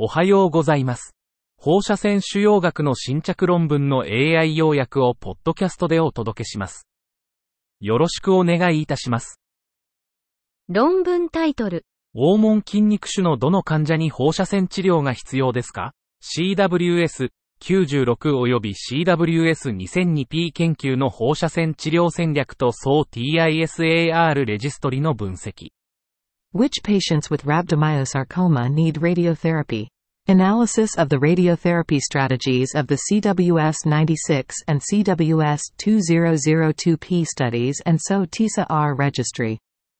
おはようございます。放射線腫瘍学の新着論文の AI 要約をポッドキャストでお届けします。よろしくお願いいたします。論文タイトル。黄門筋肉腫のどの患者に放射線治療が必要ですか ?CWS96 及び CWS2002P 研究の放射線治療戦略と総 TISAR レジストリの分析。Which patients with rhabdomyosarcoma need radiotherapy? Analysis of the radiotherapy strategies of the CWS96 and CWS2002P studies and so TISA-R registry.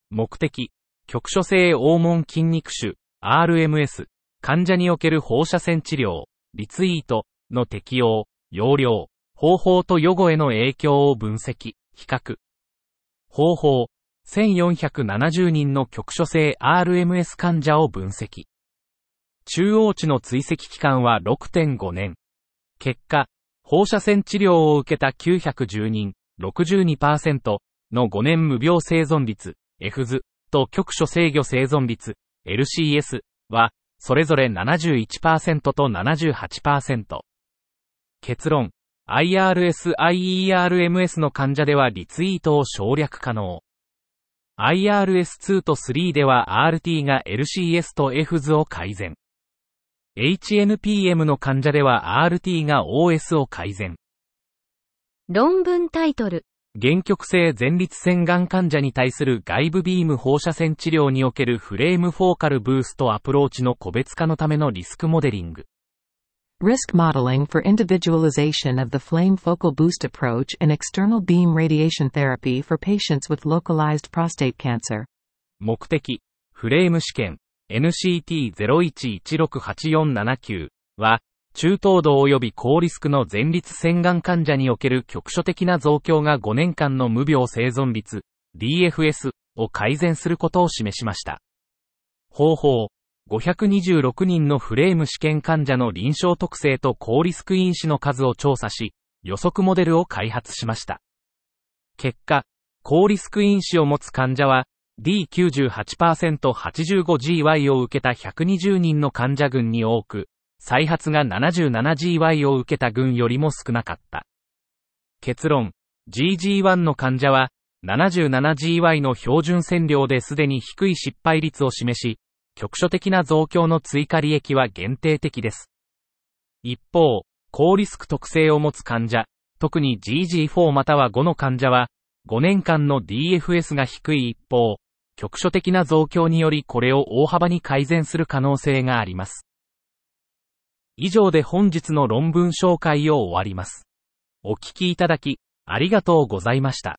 目的、局所性黄門筋肉腫、RMS、患者における放射線治療、リツイートの適用、容量、方法と予後への影響を分析、比較。方法、 1470人の局所性 RMS 患者を分析。中央値の追跡期間は6.5年。結果、放射線治療を受けた910人、62%の5年無病生存率、F 図と局所制御生存率、LCS は、それぞれ71%と78%。結論、IRS、IERMS の患者ではリツイートを省略可能。IRS2 と3では RT が LCS と F 図を改善。HNPM の患者では RT が OS を改善。論文タイトル。原曲性前立腺がん患者に対する外部ビーム放射線治療におけるフレームフォーカルブーストアプローチの個別化のためのリスクモデリング。Risk modeling for individualization of the flame focal boost approach in external beam radiation therapy for patients with localized prostate cancer. 目的、フレーム試験 NCT01168479 は、中等度及び高リスクの前立腺がん患者における局所的な増強が5年間の無病生存率 DFS を改善することを示しました。方法、526人のフレーム試験患者の臨床特性と高リスク因子の数を調査し、予測モデルを開発しました。結果、高リスク因子を持つ患者は、D98%85GY を受けた120人の患者群に多く、再発が 77GY を受けた群よりも少なかった。結論、GG1 の患者は、77GY の標準線量ですでに低い失敗率を示し、局所的な増強の追加利益は限定的です。一方、高リスク特性を持つ患者、特に GG4 または5の患者は、5年間の DFS が低い一方、局所的な増強によりこれを大幅に改善する可能性があります。以上で本日の論文紹介を終わります。お聞きいただき、ありがとうございました。